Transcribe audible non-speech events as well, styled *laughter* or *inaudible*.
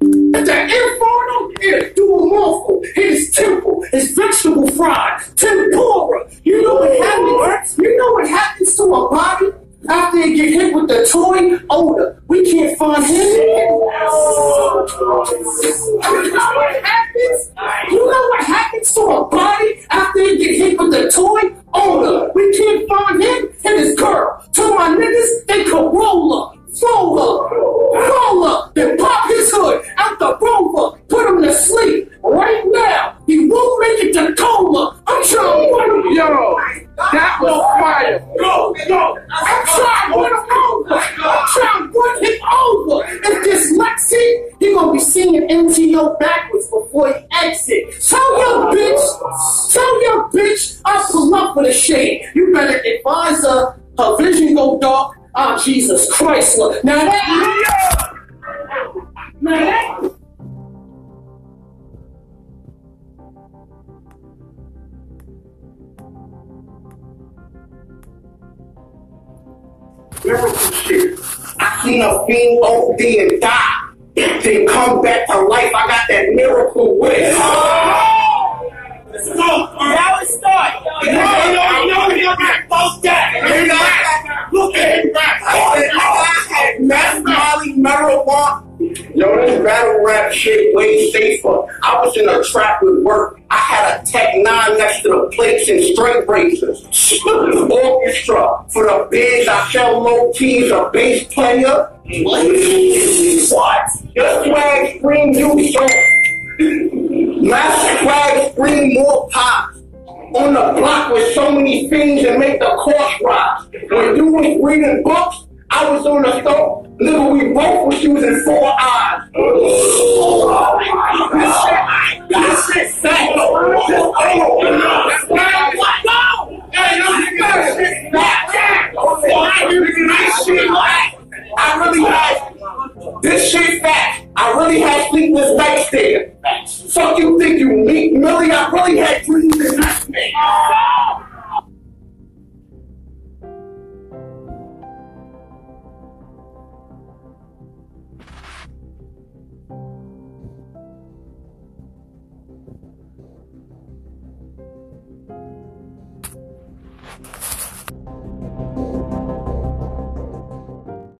The inferno, it is duomorpho, it is temple, it's vegetable fried, tempura. You know what happens? You know what happens to a body after it get hit with the toy odor? We can't find him. You know what happens? You know what happens to a body after it get hit with the toy odor? We can't find him and his girl. To my niggas, they Corolla. Roller, gonna be singing MTO backwards before he exit. Tell your bitch, tell your bitch I pull up with a shade. You better advise her. Her vision go dark. Ah, Jesus Christ. Look. Now that. Now that. miracle shit. I seen a fiend OD and die. Then come back to life. I got that miracle wish. Let's go. Now it starts. No, no, no, no, Fuck that. Look at him back. Oh, I had meth, Molly, marijuana. Yo, this battle rap shit way safer. I was in a trap with work. I had a Tech 9 next to the plates and straight razors. *laughs* Orchestra. For the bands, I sell low keys, a bass player. What? Your swag scream you song. My swag scream more pop. On the block with so many things that make the cost rise. When you was reading books, I was on the stove. Nigga, we both was using four eyes. This shit, this shit fat. This oh, what? No! Hey, fat. This shit fat. I really had this shit facts. I really had sleepless nights there. Fuck you think you meet Milli? I really had sleepless nights there.